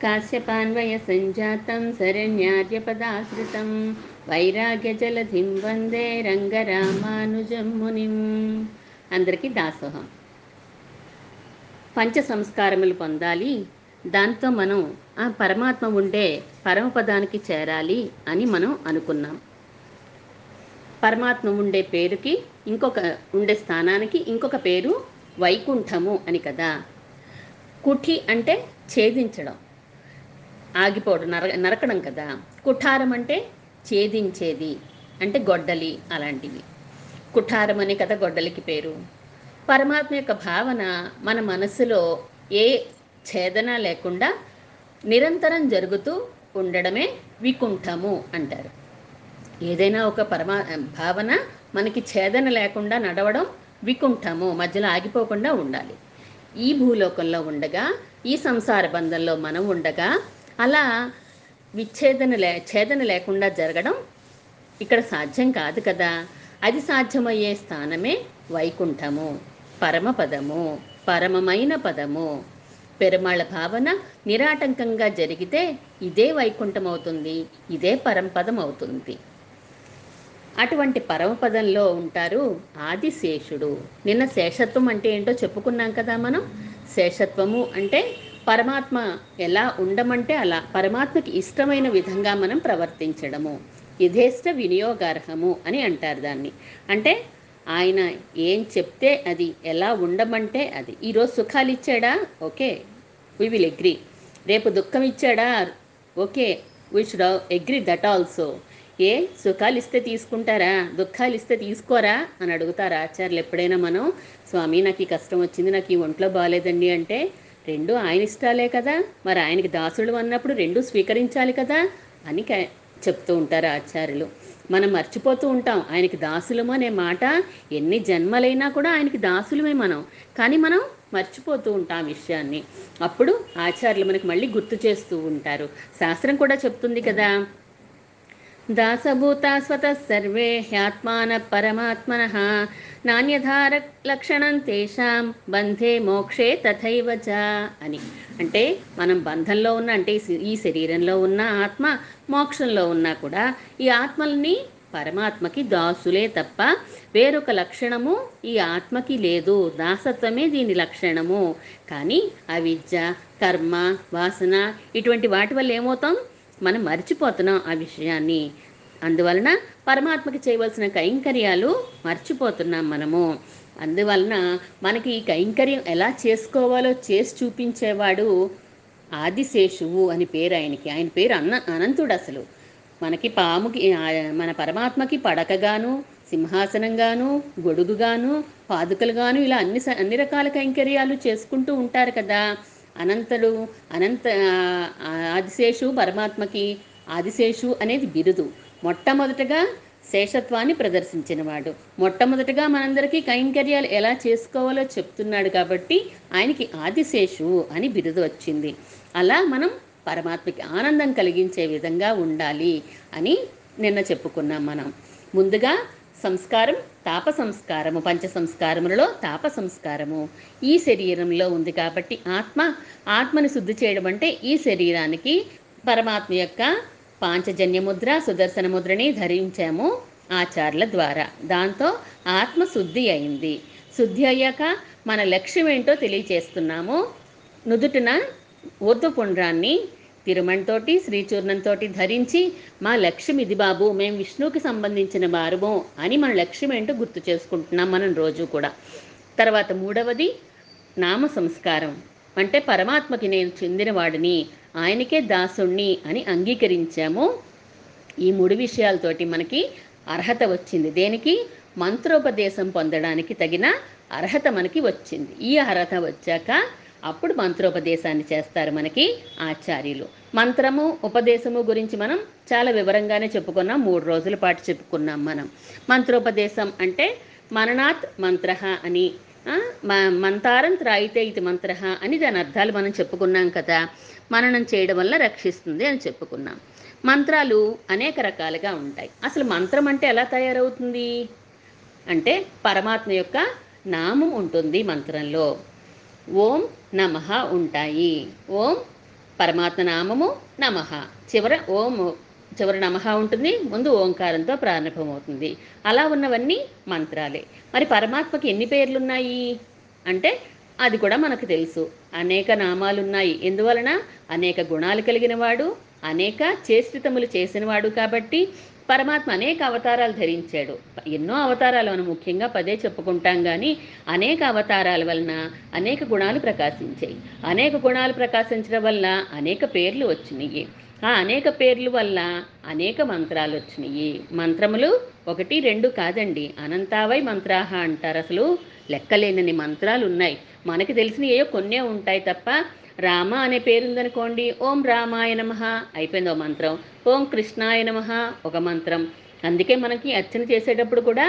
కాశ్యపాన్వయ సంజాతం శరణ్యార్యపదాశ్రితం వైరాగ్యజలధిం వందే రంగరామానుజం మునిం అందరికీ దాసోహం. పంచ సంస్కారములు పొందాలి దాంతో మనం ఆ పరమాత్మ ఉండే పరమపదానికి చేరాలి అని మనం అనుకున్నాం. పరమాత్మ ఉండే పేరుకి ఇంకొక ఉండే స్థానానికి ఇంకొక పేరు వైకుంఠము అని కదా. కుఠి అంటే ఛేదించడం. ఆగిపోవడం నర నరకడం కదా. కుఠారం అంటే ఛేదించేది అంటే గొడ్డలి అలాంటివి. కుఠారం అనే కదా గొడ్డలికి పేరు. పరమాత్మ యొక్క భావన మన మనసులో ఏ ఛేదన లేకుండా నిరంతరం జరుగుతూ ఉండడమే వికుంఠము అంటారు. ఏదైనా ఒక పరమా భావన మనకి ఛేదన లేకుండా నడవడం వికుంఠము మధ్యలో ఆగిపోకుండా ఉండాలి. ఈ భూలోకంలో ఉండగా ఈ సంసార బంధంలో మనం ఉండగా అలా విచ్ఛేదన లే ఛేదన లేకుండా జరగడం ఇక్కడ సాధ్యం కాదు కదా. అది సాధ్యమయ్యే స్థానమే వైకుంఠము పరమపదము పరమమైన పదము. పెరుమాళ భావన నిరాటంకంగా జరిగితే ఇదే వైకుంఠం అవుతుంది ఇదే పరంపదం అవుతుంది అటువంటి పరమపదంలో ఉంటారు ఆదిశేషుడు. నిన్న శేషత్వం అంటే ఏంటో చెప్పుకున్నాం కదా మనం. శేషత్వము అంటే పరమాత్మ ఎలా ఉండమంటే అలా పరమాత్మకి ఇష్టమైన విధంగా మనం ప్రవర్తించడము. యథేష్ట వినియోగార్హము అని అంటారు దాన్ని. అంటే ఆయన ఏం చెప్తే అది ఎలా ఉండమంటే అది. ఈరోజు సుఖాలు ఇచ్చాడా? ఓకే వి విల్ అగ్రీ రేపు దుఃఖం ఇచ్చాడా? Okay we should agree that also ఏ సుఖాలు ఇస్తే తీసుకుంటారా? దుఃఖాలు ఇస్తే తీసుకోరా? అని అడుగుతారు ఆచార్యులు ఎప్పుడైనా మనం స్వామి నాకు ఈ కష్టం వచ్చింది నాకు ఈ ఒంట్లో బాగాలేదండి అంటే రెండు ఆయన ఇష్టాలే కదా? మరి ఆయనకి దాసుడు అన్నప్పుడు రెండు స్వీకరించాలి కదా? అని చెప్తూ ఉంటారు ఆచార్యులు. మనం మర్చిపోతూ ఉంటాం ఆయనకి దాసులము అనే మాట ఎన్ని జన్మలైనా కూడా ఆయనకి దాసులమే మనం. కానీ మనం మర్చిపోతూ ఉంటాం విషయాన్ని. అప్పుడు ఆచార్యులు మనకి మళ్ళీ గుర్తు చేస్తూ ఉంటారు. శాస్త్రం కూడా చెప్తుంది కదా? దాసభూతా సర్వే హ్యాత్మాన పరమాత్మన. నాణ్యధార లక్షణం తేషాం బంధే మోక్షే తథైవ చ అని. అంటే మనం బంధంలో ఉన్న అంటే ఈ శరీరంలో ఉన్న ఆత్మ మోక్షంలో ఉన్నా కూడా ఈ ఆత్మల్ని పరమాత్మకి దాసులే తప్ప వేరొక లక్షణము ఈ ఆత్మకి లేదు. దాసత్వమే దీని లక్షణము. కానీ అవిద్య కర్మ వాసన ఇటువంటి వాటి వల్ల ఏమవుతాం? మనం మర్చిపోతున్నాం ఆ విషయాన్ని. అందువలన పరమాత్మకి చేయవలసిన కైంకర్యాలు మర్చిపోతున్నాం మనము. అందువలన మనకి ఈ కైంకర్యం ఎలా చేసుకోవాలో చేసి చూపించేవాడు ఆదిశేషువు అని పేరు ఆయనకి. ఆయన పేరు అన్న అనంతుడు అసలు. మనకి పాముకి మన పరమాత్మకి పడకగాను సింహాసనంగాను గొడుగుగాను పాదుకలుగాను ఇలా అన్ని స- అన్ని రకాల కైంకర్యాలు చేసుకుంటూ ఉంటారు కదా. అనంతలు అనంత ఆదిశేషు పరమాత్మకి ఆదిశేషు అనేది బిరుదు. మొట్టమొదటగా శేషత్వాన్ని ప్రదర్శించినవాడు. మొట్టమొదటగా మనందరికీ కైంకర్యాలు ఎలా చేసుకోవాలో చెప్తున్నాడు కాబట్టి ఆయనకి ఆదిశేషు అని బిరుదు వచ్చింది. అలా మనం పరమాత్మకి ఆనందం కలిగించే విధంగా ఉండాలి అని నిన్న చెప్పుకున్నాం మనం. ముందుగా సంస్కారం తాప సంస్కారము పంచ సంస్కారములలో తాప సంస్కారము ఈ శరీరంలో ఉంది కాబట్టి ఆత్మ ఆత్మని శుద్ధి చేయడం అంటే ఈ శరీరానికి పరమాత్మ యొక్క పాంచజన్య ముద్ర సుదర్శన ముద్రని ధరించాము ఆచార్ల ద్వారా. దాంతో ఆత్మ శుద్ధి అయింది. శుద్ధి అయ్యాక మన లక్ష్యం ఏంటో తెలియచేస్తున్నాము. నుదుటిన ఊర్ధ్వపుండ్రాన్ని తిరుమణతోటి శ్రీచూర్ణంతో ధరించి మా లక్ష్యం ఇది బాబు మేము విష్ణువుకి సంబంధించిన వారము అని మన లక్ష్యం ఏంటో గుర్తు చేసుకుంటున్నాం మనం రోజు కూడా. తర్వాత మూడవది నామ సంస్కారం. అంటే పరమాత్మకి నేను చెందినవాడిని ఆయనకే దాసుణ్ణి అని అంగీకరించాము. ఈ మూడు విషయాలతోటి మనకి అర్హత వచ్చింది. దేనికి? మంత్రోపదేశం పొందడానికి తగిన అర్హత మనకి వచ్చింది. ఈ అర్హత వచ్చాక అప్పుడు మంత్రోపదేశాన్ని చేస్తారు మనకి ఆచార్యులు. మంత్రము ఉపదేశము గురించి మనం చాలా వివరంగానే చెప్పుకున్నాం మూడు రోజుల పాటు చెప్పుకున్నాం మనం. మంత్రోపదేశం అంటే మననాత్ మంత్ర అని మ- మంతారం త్రాయితే ఇది మంత్ర అని దాని అర్థాలు మనం చెప్పుకున్నాం కదా. మననం చేయడం వల్ల రక్షిస్తుంది అని చెప్పుకున్నాం. మంత్రాలు అనేక రకాలుగా ఉంటాయి. అసలు మంత్రం అంటే ఎలా తయారవుతుంది? అంటే పరమాత్మ యొక్క నామం ఉంటుంది మంత్రంలో. ఓం నమః ఉంటాయి. ఓం పరమాత్మ నామము నమః. చివర ఓం చివరి నమః ఉంటుంది. ముందు ఓంకారంతో ప్రారంభమవుతుంది. అలా ఉన్నవన్నీ మంత్రాలే. మరి పరమాత్మకి ఎన్ని పేర్లున్నాయి? అంటే అది కూడా మనకు తెలుసు. అనేక నామాలు ఉన్నాయి ఎందువలన? అనేక గుణాలు కలిగిన వాడు అనేక చేష్టితములు చేసినవాడు కాబట్టి పరమాత్మ అనేక అవతారాలు ధరించాడు. ఎన్నో అవతారాలు మనం ముఖ్యంగా పదే చెప్పుకుంటాం కానీ అనేక అవతారాల వలన అనేక గుణాలు ప్రకాశించాయి. అనేక గుణాలు ప్రకాశించడం వల్ల అనేక పేర్లు వచ్చినాయి ఆ అనేక పేర్లు వల్ల అనేక మంత్రాలు వచ్చినాయి మంత్రములు ఒకటి రెండు కాదండి. అనంతావై మంత్రాహ అంటారు అసలు. లెక్కలేనని మంత్రాలు ఉన్నాయి. మనకి తెలిసిన ఏయో కొన్నే ఉంటాయి తప్ప రామ అనే పేరుందనుకోండి ఓం రామాయ నమ అయిపోయింది మంత్రం. ఓం కృష్ణాయ నమః ఒక మంత్రం. అందుకే మనకి అర్చన చేసేటప్పుడు కూడా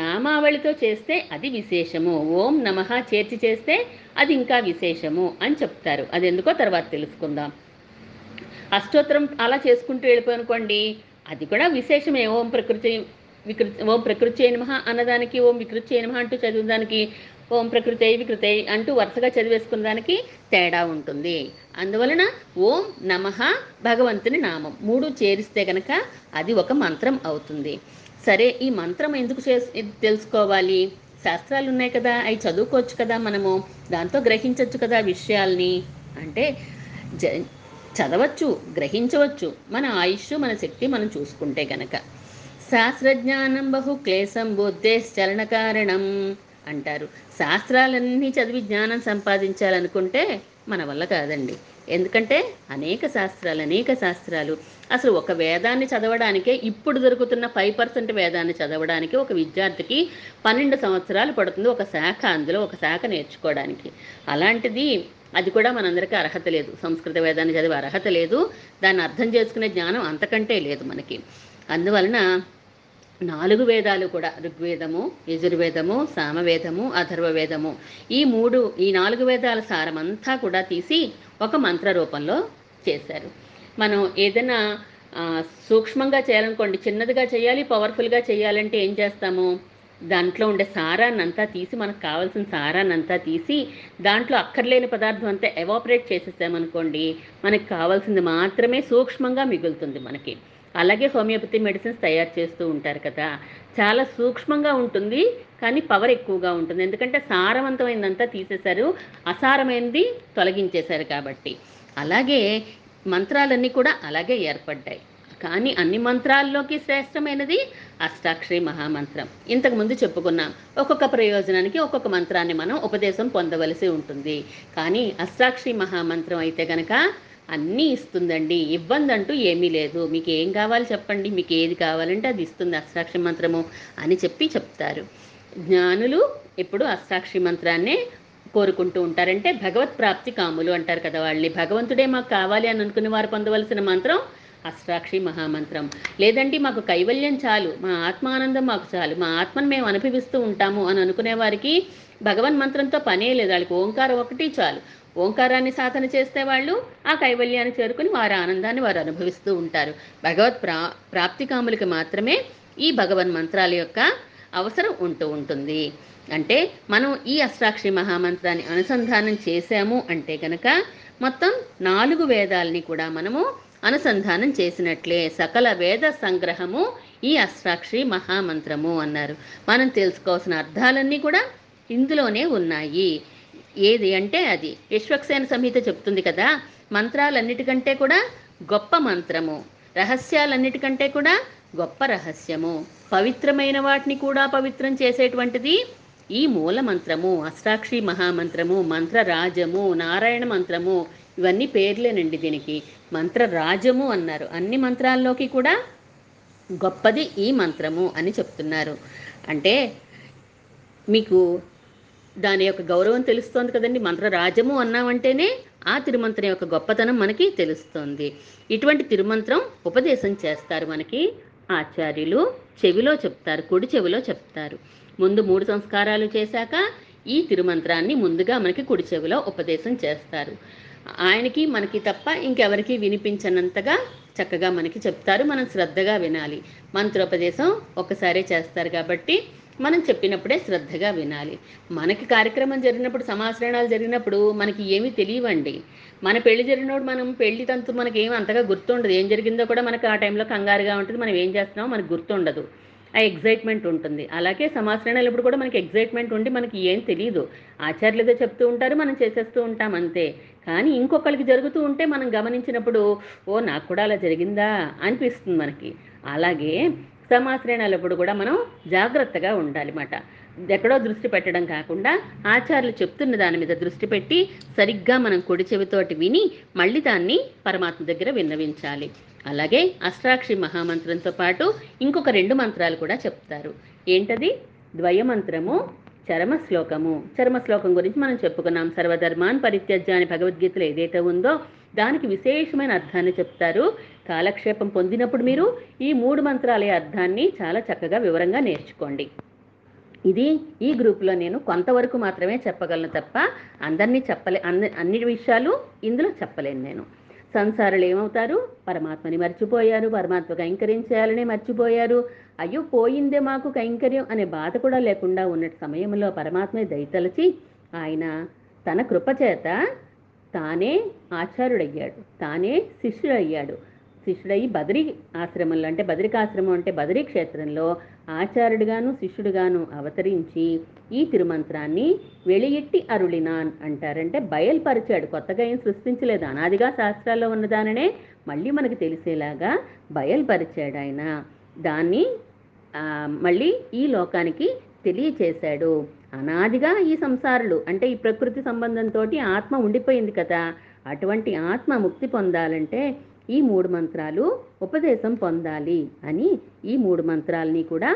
నామావళితో చేస్తే అది విశేషము. ఓం నమః చేర్చి చేస్తే అది ఇంకా విశేషము అని చెప్తారు. అది ఎందుకో తర్వాత తెలుసుకుందాం. అష్టోత్తరం అలా చేసుకుంటూ వెళ్ళిపోయనుకోండి అది కూడా విశేషమే. ఓం ప్రకృతి వికృతి ఓం ప్రకృతి నమః అన్నదానికి ఓం వికృతి నమః అంటూ చదివేదానికి ఓం ప్రకృతి వికృతి అంటూ వరుసగా చదివేసుకున్న దానికి తేడా ఉంటుంది. అందువలన ఓం నమః భగవంతుని నామం మూడు చేరిస్తే కనుక అది ఒక మంత్రం అవుతుంది. సరే ఈ మంత్రం ఎందుకు చే తెలుసుకోవాలి? శాస్త్రాలు ఉన్నాయి కదా అవి చదువుకోవచ్చు కదా మనము. దాంతో గ్రహించవచ్చు కదా విషయాల్ని. అంటే జ చదవచ్చు గ్రహించవచ్చు. మన ఆయుష్ మన శక్తి మనం చూసుకుంటే గనక. శాస్త్రజ్ఞానం బహు క్లేశం బుద్ధేశ్చలన కారణం. అంటారు. శాస్త్రాలన్నీ చదివి జ్ఞానం సంపాదించాలనుకుంటే మన వల్ల కాదండి. ఎందుకంటే అనేక శాస్త్రాలు అనేక శాస్త్రాలు. అసలు ఒక వేదాన్ని చదవడానికే ఇప్పుడు దొరుకుతున్న ఫైవ్ పర్సెంట్ వేదాన్ని చదవడానికి ఒక విద్యార్థికి పన్నెండు సంవత్సరాలు పడుతుంది ఒక శాఖ అందులో ఒక శాఖ నేర్చుకోవడానికి. అలాంటిది అది కూడా మనందరికీ అర్హత లేదు. సంస్కృత వేదాన్ని చదివే అర్హత లేదు. దాన్ని అర్థం చేసుకునే జ్ఞానం అంతకంటే లేదు మనకి. అందువలన నాలుగు వేదాలు కూడా ఋగ్వేదము యజుర్వేదము సామవేదము అథర్వవేదము. ఈ మూడు ఈ నాలుగు వేదాల సారమంతా కూడా తీసి ఒక మంత్ర రూపంలో చేశారు. మనం ఏదైనా సూక్ష్మంగా చేయాలనుకోండి చిన్నదిగా చేయాలి పవర్ఫుల్గా చేయాలంటే ఏం చేస్తాము? దాంట్లో ఉండే సారాన్నంతా తీసి మనకు కావాల్సిన సారాన్నంతా తీసి దాంట్లో అక్కర్లేని పదార్థం అంతా ఎవాపరేట్ చేసేసామనుకోండి మనకు కావాల్సింది మాత్రమే సూక్ష్మంగా మిగులుతుంది మనకి. అలాగే హోమియోపతి మెడిసిన్స్ తయారు చేస్తూ ఉంటారు కదా. చాలా సూక్ష్మంగా ఉంటుంది కానీ పవర్ ఎక్కువగా ఉంటుంది. ఎందుకంటే సారవంతమైనదంతా తీసేశారు అసారమైనది తొలగించేశారు కాబట్టి. అలాగే మంత్రాలన్నీ కూడా అలాగే ఏర్పడ్డాయి. కానీ అన్ని మంత్రాల్లోకి శ్రేష్టమైనది అష్టాక్షరి మహామంత్రం. ఇంతకుముందు చెప్పుకున్నాం ఒక్కొక్క ప్రయోజనానికి ఒక్కొక్క మంత్రాన్ని మనం ఉపదేశం పొందవలసి ఉంటుంది. కానీ అష్టాక్షరి మహామంత్రం అయితే కనుక అన్నీ ఇస్తుందండి. ఇబ్బంది అంటూ ఏమీ లేదు. మీకు ఏం కావాలి చెప్పండి. మీకు ఏది కావాలంటే అది ఇస్తుంది అష్టాక్షి మంత్రము అని చెప్పి చెప్తారు. జ్ఞానులు ఎప్పుడు అష్టాక్షి మంత్రాన్నే కోరుకుంటూ ఉంటారంటే భగవత్ ప్రాప్తి కాములు అంటారు కదా వాళ్ళని. భగవంతుడే మాకు కావాలి అని అనుకునే వారు పొందవలసిన మంత్రం అష్టాక్షి మహామంత్రం. లేదంటే మాకు కైవల్యం చాలు. మా ఆత్మానందం మాకు చాలు. మా ఆత్మను మేము అనుభవిస్తూ ఉంటాము అని అనుకునే వారికి భగవన్ మంత్రంతో పనే లేదు. వాళ్ళకి ఓంకారం ఒకటి చాలు. ఓంకారాన్ని సాధన చేస్తే వాళ్ళు ఆ కైవల్యాన్ని చేరుకుని వారి ఆనందాన్ని వారు అనుభవిస్తూ ఉంటారు. భగవత్ ప్రా ప్రాప్తికాములకి మాత్రమే ఈ భగవన్ మంత్రాల యొక్క అవసరం ఉంటూ ఉంటుంది. అంటే మనం ఈ అష్టాక్షరి మహామంత్రాన్ని అనుసంధానం చేశాము అంటే కనుక మొత్తం నాలుగు వేదాలని కూడా మనము అనుసంధానం చేసినట్లే సకల వేద సంగ్రహము ఈ అష్టాక్షరి మహామంత్రము అన్నారు. మనం తెలుసుకోవాల్సిన అర్థాలన్నీ కూడా ఇందులోనే ఉన్నాయి. ఏది అంటే అది. విశ్వక్సేన సంహిత చెప్తుంది కదా మంత్రాలన్నిటికంటే కూడా గొప్ప మంత్రము. రహస్యాలన్నిటికంటే కూడా గొప్ప రహస్యము. పవిత్రమైన వాటిని కూడా పవిత్రం చేసేటువంటిది ఈ మూల మంత్రము. అష్టాక్షి మహామంత్రము మంత్రరాజము నారాయణ మంత్రము ఇవన్నీ పేర్లేనండి దీనికి. మంత్రరాజము అన్నారు. అన్ని మంత్రాల్లోకి కూడా గొప్పది ఈ మంత్రము అని చెప్తున్నారు. అంటే మీకు దాని యొక్క గౌరవం తెలుస్తోంది కదండి. మంత్రరాజము అన్నామంటేనే ఆ తిరుమంత్రం యొక్క గొప్పతనం మనకి తెలుస్తోంది. ఇటువంటి తిరుమంత్రం ఉపదేశం చేస్తారు మనకి. ఆచార్యులు చెవిలో చెప్తారు కుడి చెవిలో చెప్తారు. ముందు మూడు సంస్కారాలు చేశాక ఈ తిరుమంత్రాన్ని ముందుగా మనకి కుడి చెవిలో ఉపదేశం చేస్తారు. ఆయనకి మనకి తప్ప ఇంకెవరికి వినిపించనంతగా చక్కగా మనకి చెప్తారు. మనం శ్రద్ధగా వినాలి. మంత్రోపదేశం ఒకసారి చేస్తారు కాబట్టి మనం చెప్పినప్పుడే శ్రద్ధగా వినాలి. మనకి కార్యక్రమం జరిగినప్పుడు సమాశ్రయణాలు జరిగినప్పుడు మనకి ఏమీ తెలియవండి. మన పెళ్ళి జరిగినప్పుడు మనం పెళ్ళి తంతు మనకి ఏమి అంతగా గుర్తుండదు. ఏం జరిగిందో కూడా మనకి ఆ టైంలో కంగారుగా ఉంటుంది. మనం ఏం చేస్తున్నామో మనకు గుర్తుండదు. ఆ ఎగ్జైట్మెంట్ ఉంటుంది. అలాగే సమాశ్రయణాలు ఇప్పుడు కూడా మనకి ఎగ్జైట్మెంట్ ఉండి మనకి ఏం తెలియదు ఆచార్యులు ఏదో చెప్తూ ఉంటారు మనం చేసేస్తూ ఉంటాం అంతే. కానీ ఇంకొకరికి జరుగుతూ ఉంటే మనం గమనించినప్పుడు ఓ నాకు కూడా అలా జరిగిందా? అనిపిస్తుంది మనకి. అలాగే సమాశ్రయణాలప్పుడు కూడా మనం జాగ్రత్తగా ఉండాలి ఎక్కడో దృష్టి పెట్టడం కాకుండా ఆచార్యులు చెప్తున్న దాని మీద దృష్టి పెట్టి సరిగ్గా మనం కుడి చెవితోటి విని మళ్ళీ దాన్ని పరమాత్మ దగ్గర విన్నవించాలి. అలాగే అష్టాక్షి మహామంత్రంతో పాటు ఇంకొక రెండు మంత్రాలు కూడా చెప్తారు. ఏంటది? ద్వయమంత్రము చరమ శ్లోకము చరమ శ్లోకం గురించి మనం చెప్పుకున్నాం. సర్వధర్మాన్ పరిత్యజ్య అని భగవద్గీతలో ఏదైతే ఉందో దానికి విశేషమైన అర్థాన్ని చెప్తారు. కాలక్షేపం పొందినప్పుడు మీరు ఈ మూడు మంత్రాల అర్థాన్ని చాలా చక్కగా వివరంగా నేర్చుకోండి. ఇది ఈ గ్రూప్లో నేను కొంతవరకు మాత్రమే చెప్పగలను తప్ప అందరినీ చెప్పలే అన్ని అన్ని విషయాలు ఇందులో చెప్పలేను నేను. సంసారులు ఏమవుతారు? పరమాత్మని మర్చిపోయారు పరమాత్మ కైంకర్యం మర్చిపోయారు. అయ్యో పోయిందే మాకు కైంకర్యం అనే బాధ కూడా లేకుండా ఉన్న సమయంలో పరమాత్మే దయతలచి ఆయన తన కృపచేత తానే ఆచార్యుడయ్యాడు తానే శిష్యుడయ్యాడు. శిష్యుడయ్యి బదరి ఆశ్రమంలో అంటే బదరికాశ్రమం అంటే బదరీ క్షేత్రంలో ఆచార్యుడిగాను శిష్యుడిగాను అవతరించి ఈ తిరుమంత్రాన్ని వెళియెట్టి అరుళినాన్ అంటారంటే బయలుపరిచాడు కొత్తగా ఏం సృష్టించలేదు. అనాదిగా శాస్త్రాల్లో ఉన్నదాననే మళ్ళీ మనకి తెలిసేలాగా బయలుపరిచాడు ఆయన. దాన్ని మళ్ళీ ఈ లోకానికి తెలియచేశాడు. అనాదిగా ఈ సంసారులు అంటే ఈ ప్రకృతి సంబంధంతో ఆత్మ ఉండిపోయింది కదా అటువంటి ఆత్మ ముక్తి పొందాలంటే ఈ మూడు మంత్రాలు ఉపదేశం పొందాలి అని ఈ మూడు మంత్రాలని కూడా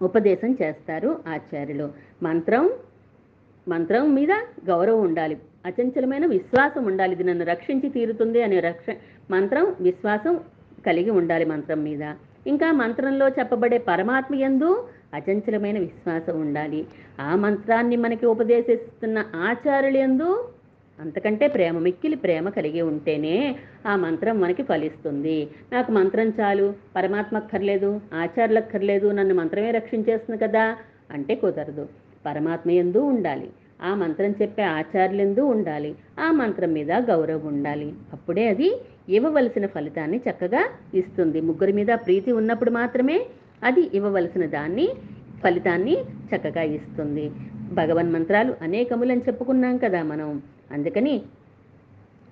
ఉపదేశం చేస్తారు ఆచార్యులు. మంత్రం మంత్రం మీద గౌరవం ఉండాలి అచంచలమైన విశ్వాసం ఉండాలి ఇది నన్ను రక్షించి తీరుతుంది అనే రక్ష మంత్రం విశ్వాసం కలిగి ఉండాలి మంత్రం మీద. ఇంకా మంత్రంలో చెప్పబడే పరమాత్మ ఎందు అచంచలమైన విశ్వాసం ఉండాలి. ఆ మంత్రాన్ని మనకి ఉపదేశిస్తున్న ఆచార్యులు ఎందు అంతకంటే ప్రేమ మిక్కిలి ప్రేమ కలిగి ఉంటేనే ఆ మంత్రం మనకి ఫలిస్తుంది. నాకు మంత్రం చాలు పరమాత్మ అక్కర్లేదు ఆచార్యులు అక్కర్లేదు నన్ను మంత్రమే రక్షించేస్తుంది కదా అంటే కుదరదు. పరమాత్మ ఎందు ఉండాలి. ఆ మంత్రం చెప్పే ఆచార్యులందు ఉండాలి. ఆ మంత్రం మీద గౌరవం ఉండాలి. అప్పుడే అది ఇవ్వవలసిన ఫలితాన్ని చక్కగా ఇస్తుంది. ముగ్గురి మీద ప్రీతి ఉన్నప్పుడు మాత్రమే అది ఇవ్వవలసిన దాన్ని ఫలితాన్ని చక్కగా ఇస్తుంది. భగవన్ మంత్రాలు అనేకములని చెప్పుకున్నాం కదా మనం. అందుకని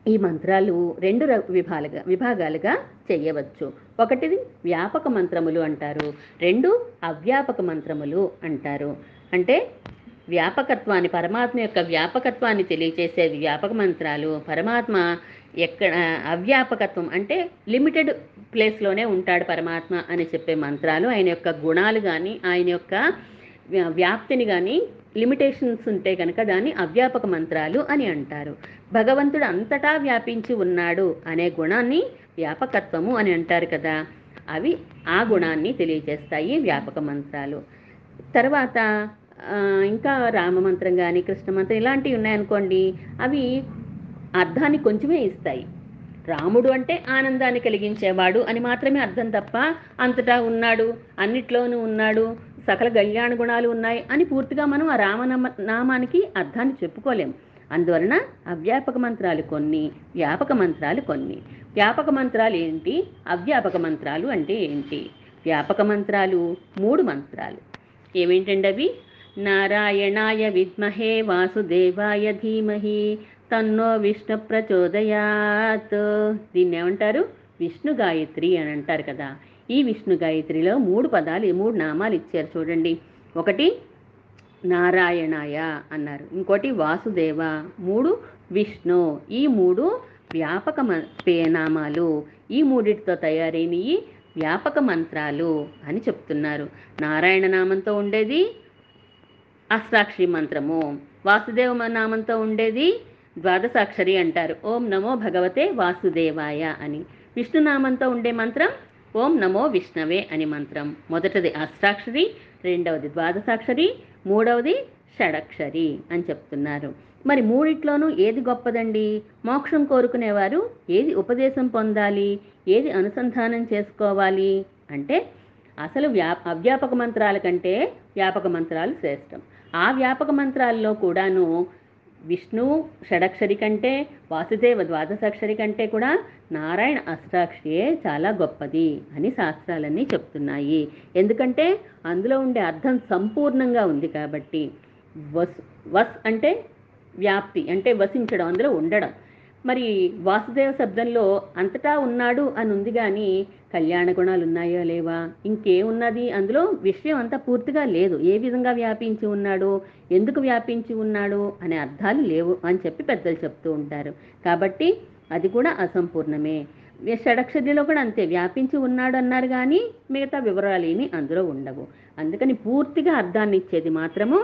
ఈ మంత్రాలు రెండు విభాలుగా విభాగాలుగా చేయవచ్చు. ఒకటిది వ్యాపక మంత్రములు అంటారు. రెండు అవ్యాపక మంత్రములు అంటారు. అంటే వ్యాపకత్వాన్ని పరమాత్మ యొక్క వ్యాపకత్వాన్ని తెలియచేసే వ్యాపక మంత్రాలు. పరమాత్మ ఎక్కడ అవ్యాపకత్వం అంటే లిమిటెడ్ ప్లేస్లోనే ఉంటాడు పరమాత్మ అని చెప్పే మంత్రాలు. ఆయన యొక్క గుణాలు కానీ ఆయన యొక్క వ్యాప్తిని కానీ లిమిటేషన్స్ ఉంటే కనుక దాన్ని అవ్యాపక మంత్రాలు అని అంటారు. భగవంతుడు అంతటా వ్యాపించి ఉన్నాడు అనే గుణాన్ని వ్యాపకత్వము అని అంటారు కదా. అవి ఆ గుణాన్ని తెలియజేస్తాయి వ్యాపక మంత్రాలు. తర్వాత ఇంకా రామమంత్రం కానీ కృష్ణ మంత్రం ఇలాంటివి ఉన్నాయనుకోండి అవి అర్థాన్ని కొంచెమే ఇస్తాయి. రాముడు అంటే ఆనందాన్ని కలిగించేవాడు అని మాత్రమే అర్థం తప్ప అంతటా ఉన్నాడు అన్నిట్లోనూ ఉన్నాడు సకల కళ్యాణ గుణాలు ఉన్నాయి అని పూర్తిగా మనం ఆ రామనామ నామానికి అర్థాన్ని చెప్పుకోలేం. అందువలన అవ్యాపక మంత్రాలు కొన్ని వ్యాపక మంత్రాలు కొన్ని. వ్యాపక మంత్రాలు ఏంటి? అవ్యాపక మంత్రాలు అంటే ఏంటి? వ్యాపక మంత్రాలు మూడు మంత్రాలు. ఏమేంటండి అవి నారాయణాయ విద్మహే వాసుదేవాయ ధీమహి తన్నో విష్ణు ప్రచోదయాత్. దీన్ని ఏమంటారు? విష్ణు గాయత్రి అని అంటారు కదా. ఈ విష్ణు గాయత్రిలో మూడు పదాలు మూడు నామాలు ఇచ్చారు చూడండి. ఒకటి నారాయణాయ అన్నారు. ఇంకోటి వాసుదేవ. మూడు విష్ణు. ఈ మూడు వ్యాపక నామాలు ఈ మూడిటితో తయారైనవి వ్యాపక మంత్రాలు అని చెప్తున్నారు. నారాయణ నామంతో ఉండేది అష్టాక్షి మంత్రము. వాసుదేవ నామంతో ఉండేది ద్వాదశాక్షరి అంటారు. ఓం నమో భగవతే వాసుదేవాయ అని. విష్ణునామంతో ఉండే మంత్రం ఓం నమో విష్ణవే అని మంత్రం. మొదటిది అష్టాక్షరి రెండవది ద్వాదశాక్షరి మూడవది షడక్షరి అని చెప్తున్నారు. మరి మూడిట్లోనూ ఏది గొప్పదండి? మోక్షం కోరుకునేవారు ఏది ఉపదేశం పొందాలి? ఏది అనుసంధానం చేసుకోవాలి? అంటే అసలు వ్యా అవ్యాపక మంత్రాల కంటే వ్యాపక మంత్రాలు శ్రేష్టం. ఆ వ్యాపక మంత్రాల్లో కూడాను విష్ణు షడక్షరి కంటే వాసుదేవ ద్వాదశాక్షరి కంటే కూడా నారాయణ అష్టాక్షరియే చాలా గొప్పది అని శాస్త్రాలన్నీ చెప్తున్నాయి. ఎందుకంటే అందులో ఉండే అర్థం సంపూర్ణంగా ఉంది కాబట్టి. వస్ వస్ అంటే వ్యాప్తి అంటే వసించడం అందులో ఉండడం. మరి వాసుదేవ శబ్దంలో అంతటా ఉన్నాడు అని ఉంది కానీ కళ్యాణ గుణాలు ఉన్నాయో లేవా? ఇంకేమున్నది? అందులో విషయం అంతా పూర్తిగా లేదు. ఏ విధంగా వ్యాపించి ఉన్నాడు? ఎందుకు వ్యాపించి ఉన్నాడు? అనే అర్థాలు లేవు అని చెప్పి పెద్దలు చెప్తూ ఉంటారు. కాబట్టి అది కూడా అసంపూర్ణమే. షడక్షరిలో కూడా అంతే. వ్యాపించి ఉన్నాడు అన్నారు కానీ మిగతా వివరాలు ఏమీ అందులో ఉండవు. అందుకని పూర్తిగా అర్థాన్ని ఇచ్చేది మాత్రము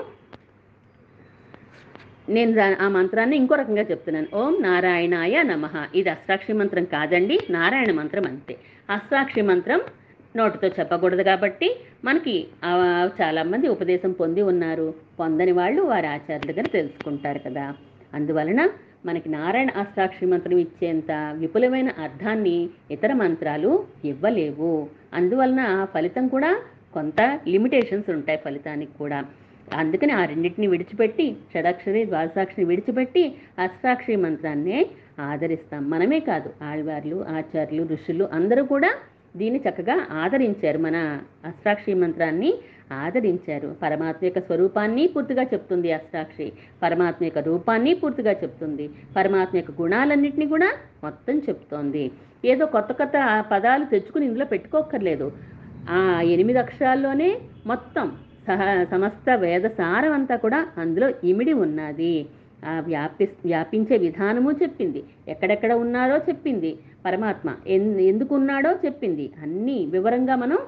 నేను ఆ మంత్రాన్ని ఇంకో రకంగా చెప్తున్నాను. ఓం నారాయణాయ నమః. ఇది అష్టాక్షి మంత్రం కాదండి నారాయణ మంత్రం అంతే. అష్టాక్షి మంత్రం నోటితో చెప్పకూడదు కాబట్టి మనకి చాలామంది ఉపదేశం పొంది ఉన్నారు. పొందని వాళ్ళు వారి ఆచార్య దగ్గర తెలుసుకుంటారు కదా. అందువలన మనకి నారాయణ అష్టాక్షి మంత్రం ఇచ్చేంత విపులమైన అర్థాన్ని ఇతర మంత్రాలు ఇవ్వలేవు. అందువలన ఫలితం కూడా కొంత లిమిటేషన్స్ ఉంటాయి ఫలితానికి కూడా. అందుకని ఆ రెండింటిని విడిచిపెట్టి షడాక్షరి ద్వాదసాక్షిని విడిచిపెట్టి అష్టాక్షరి మంత్రాన్నే ఆదరిస్తాం. మనమే కాదు ఆళ్వార్లు ఆచార్యులు ఋషులు అందరూ కూడా దీన్ని చక్కగా ఆదరించారు. మన అష్టాక్షి మంత్రాన్ని ఆదరించారు. పరమాత్మ యొక్క స్వరూపాన్ని పూర్తిగా చెప్తుంది అష్టాక్షి పరమాత్మ యొక్క రూపాన్ని పూర్తిగా చెప్తుంది. పరమాత్మ యొక్క గుణాలన్నింటినీ కూడా మొత్తం చెప్తోంది. ఏదో కొత్త కొత్త పదాలు తెచ్చుకుని ఇందులో పెట్టుకోక్కర్లేదు. ఆ ఎనిమిది అక్షరాల్లోనే మొత్తం సహ సమస్త వేద సారమంతా అంతా కూడా అందులో ఇమిడి ఉన్నది. ఆ వ్యాపి వ్యాపించే విధానము చెప్పింది. ఎక్కడెక్కడ ఉన్నారో చెప్పింది. పరమాత్మ ఎన్ ఎందుకు ఉన్నాడో చెప్పింది. అన్నీ వివరంగా మనం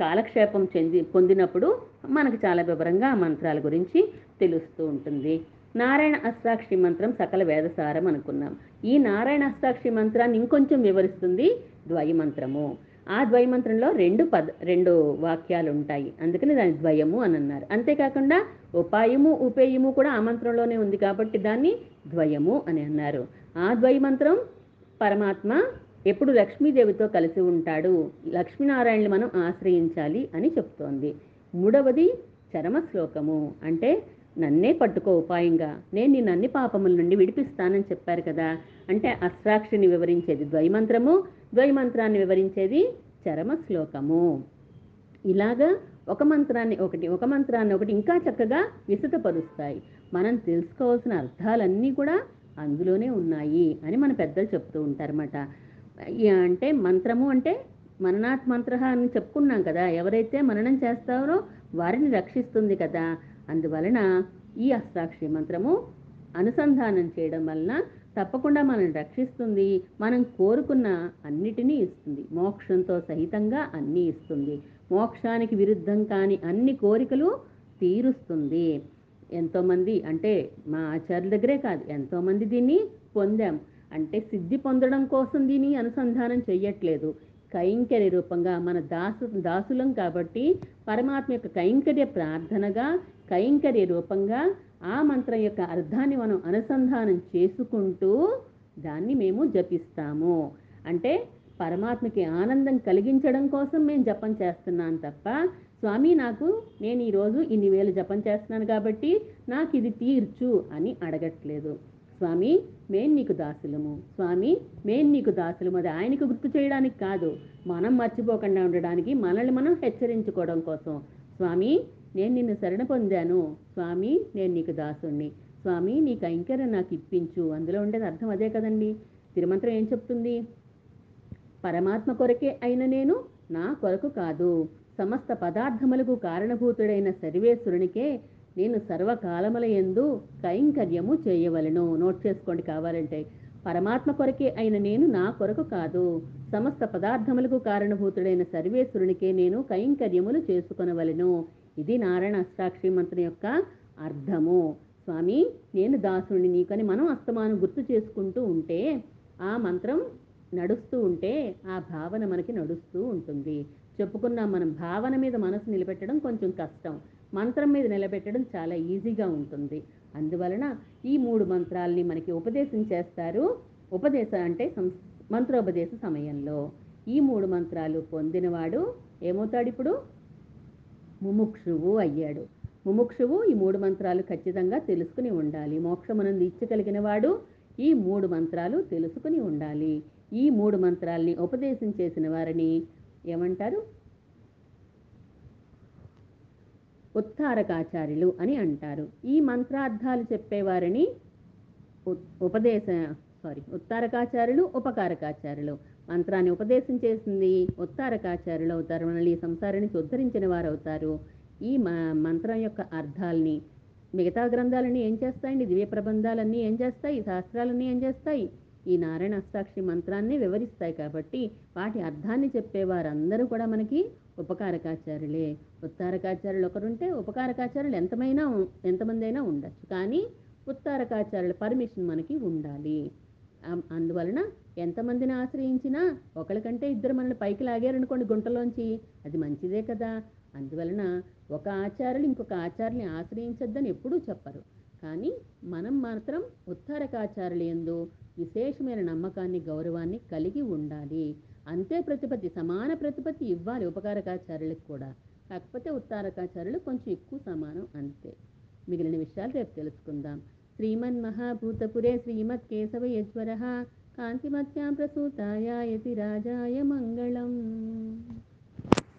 కాలక్షేపం చెంది పొందినప్పుడు మనకు చాలా వివరంగా ఆ మంత్రాల గురించి తెలుస్తూ ఉంటుంది. నారాయణ అష్టాక్షి మంత్రం సకల వేదసారం అనుకున్నాం. ఈ నారాయణ అష్టాక్షి మంత్రాన్ని ఇంకొంచెం వివరిస్తుంది ద్వయ మంత్రము. ఆ ద్వయమంత్రంలో రెండు పద రెండు వాక్యాలు ఉంటాయి అందుకని దాని ద్వయము అని అన్నారు అంతేకాకుండా ఉపాయము ఉపేయము కూడా ఆ మంత్రంలోనే ఉంది కాబట్టి దాన్ని ద్వయము అని అన్నారు. ఆ ద్వయమంత్రం పరమాత్మ ఎప్పుడు లక్ష్మీదేవితో కలిసి ఉంటాడు. లక్ష్మీనారాయణని మనం ఆశ్రయించాలి అని చెప్తోంది. మూడవది చరమ శ్లోకము అంటే నన్నే పట్టుకో ఉపాయంగా. నేను నిన్ను అన్ని పాపముల నుండి విడిపిస్తానని చెప్పారు కదా. అంటే అష్టాక్షిని వివరించేది ద్వైమంత్రము ద్వైమంత్రాన్ని వివరించేది చరమ శ్లోకము ఇలాగా ఒక మంత్రాన్ని ఒకటి ఒక మంత్రాన్ని ఒకటి ఇంకా చక్కగా విసుతపరుస్తాయి మనం తెలుసుకోవాల్సిన అర్థాలన్నీ కూడా అందులోనే ఉన్నాయి అని మన పెద్దలు చెప్తూ ఉంటారన్నమాట. అంటే మంత్రము అంటే మననాత్ మంత్ర అని చెప్పుకున్నాం కదా. ఎవరైతే మననం చేస్తారో వారిని రక్షిస్తుంది కదా. అందువలన ఈ అష్టాక్షరి మంత్రము అనుసంధానం చేయడం వలన తప్పకుండా మనల్ని రక్షిస్తుంది. మనం కోరుకున్న అన్నిటినీ ఇస్తుంది. మోక్షంతో సహితంగా అన్నీ ఇస్తుంది. మోక్షానికి విరుద్ధం కాని అన్ని కోరికలు తీరుస్తుంది. ఎంతోమంది అంటే మా ఆచార్యుల దగ్గరే కాదు ఎంతోమంది దీన్ని పొందాం. అంటే సిద్ధి పొందడం కోసం దీన్ని అనుసంధానం చెయ్యట్లేదు. కైంకర్య రూపంగా మన దాసు దాసులం కాబట్టి పరమాత్మ యొక్క కైంకర్య ప్రార్థనగా కైంకర్య రూపంగా ఆ మంత్రం యొక్క అర్థాన్ని మనం అనుసంధానం చేసుకుంటూ దాన్ని మేము జపిస్తాము. అంటే పరమాత్మకి ఆనందం కలిగించడం కోసం మేము జపం చేస్తున్నాను తప్ప స్వామి నాకు నేను ఈరోజు ఇన్ని వేలు జపం చేస్తున్నాను కాబట్టి నాకు ఇది తీర్చు అని అడగట్లేదు. స్వామి మేం నీకు దాసులము. స్వామి మేం నీకు దాసులము. అది ఆయనకు గుర్తు చేయడానికి కాదు. మనం మర్చిపోకుండా ఉండడానికి మనల్ని మనం హెచ్చరించుకోవడం కోసం. స్వామి నేను నిన్ను శరణ పొందాను. స్వామి నేను నీకు దాసుణ్ణి. స్వామి నీ కైంకర్యం నాకు ఇప్పించు. అందులో ఉండేది అర్థం అదే కదండి. తిరుమంత్రం ఏం చెప్తుంది? పరమాత్మ కొరకే అయిన నేను నా కొరకు కాదు. సమస్త పదార్థములకు కారణభూతుడైన సర్వేశ్వరునికే నేను సర్వకాలముల యందు కైంకర్యము చేయవలను. నోట్ చేసుకోండి కావాలంటే. పరమాత్మ కొరకే అయిన నేను నా కొరకు కాదు. సమస్త పదార్థములకు కారణభూతుడైన సర్వేశ్వరునికే నేను కైంకర్యములు చేసుకొనవలను. ఇది నారాయణ అష్టాక్షి మంత్రం యొక్క అర్థము. స్వామి నేను దాసుని నీకని మనం అస్తమానం గుర్తు చేసుకుంటూ ఉంటే ఆ మంత్రం నడుస్తూ ఉంటే ఆ భావన మనకి నడుస్తూ ఉంటుంది. చెప్పుకున్నాం మనం భావన మీద మనసు నిలబెట్టడం కొంచెం కష్టం. మంత్రం మీద నిలబెట్టడం చాలా ఈజీగా ఉంటుంది. అందువలన ఈ మూడు మంత్రాల్ని మనకి ఉపదేశం చేస్తారు. ఉపదేశం అంటే సం మంత్రోపదేశ సమయంలో. ఈ మూడు మంత్రాలు పొందినవాడు ఏమవుతాడు ఇప్పుడు? ముముక్షువు అయ్యాడు. ముముక్షువు ఈ మూడు మంత్రాలు ఖచ్చితంగా తెలుసుకుని ఉండాలి. మోక్షమునందు ఇచ్చగలిగిన వాడు ఈ మూడు మంత్రాలు తెలుసుకుని ఉండాలి. ఈ మూడు మంత్రాల్ని ఉపదేశం చేసిన వారిని ఏమంటారు? ఉత్తారకాచార్యులు అని అంటారు. ఈ మంత్రార్థాలు చెప్పేవారిని ఉపదేశ సారీ ఉత్తారకాచార్యులు ఉపకారకాచార్యులు. మంత్రాన్ని ఉపదేశం చేసింది ఉత్తారకాచార్యులు అవుతారు. మనల్ని ఈ సంసారానికి ఉద్ధరించిన వారు అవుతారు. ఈ మ- మంత్రం యొక్క అర్థాలని మిగతా గ్రంథాలన్నీ ఏం చేస్తాయండి? దివ్య ప్రబంధాలన్నీ ఏం చేస్తాయి? శాస్త్రాలన్నీ ఏం చేస్తాయి? ఈ నారాయణ అష్టాక్షి మంత్రాన్ని వివరిస్తాయి కాబట్టి వాటి అర్థాన్ని చెప్పేవారందరూ కూడా మనకి ఉపకారకాచార్యులే. ఉత్తారకాచార్యులు ఒకరుంటే ఉపకారకాచార్యులు ఎంతమైనా ఎంతమంది అయినా ఉండొచ్చు. కానీ ఉత్తారకాచార్యుల పర్మిషన్ మనకి ఉండాలి. అందువలన ఎంతమందిని ఆశ్రయించినా ఒకరికంటే ఇద్దరు మనల్ని పైకి లాగారనుకోండి గుంటలోంచి అది మంచిదే కదా. అందువలన ఒక ఆచార్యులు ఇంకొక ఆచార్యుని ఆశ్రయించొద్దని ఎప్పుడూ చెప్పరు. కానీ మనం మాత్రం ఉత్తారకాచార్యుల ఎందు విశేషమైన నమ్మకాన్ని గౌరవాన్ని కలిగి ఉండాలి. అంతే ప్రతిపత్తి సమాన ప్రతిపత్తి ఇవ్వాలి ఉపకారకాచార్యులకు కూడా. కాకపోతే ఉత్తారకాచారులు కొంచెం ఎక్కువ సమానం అంతే. మిగిలిన విషయాలు రేపు తెలుసుకుందాం. श्रीमन्महाभूतपुरे श्रीमत्केशवयज्वरः कान्तिमत्यां प्रसूताय यतिराजाय मङ्गलम्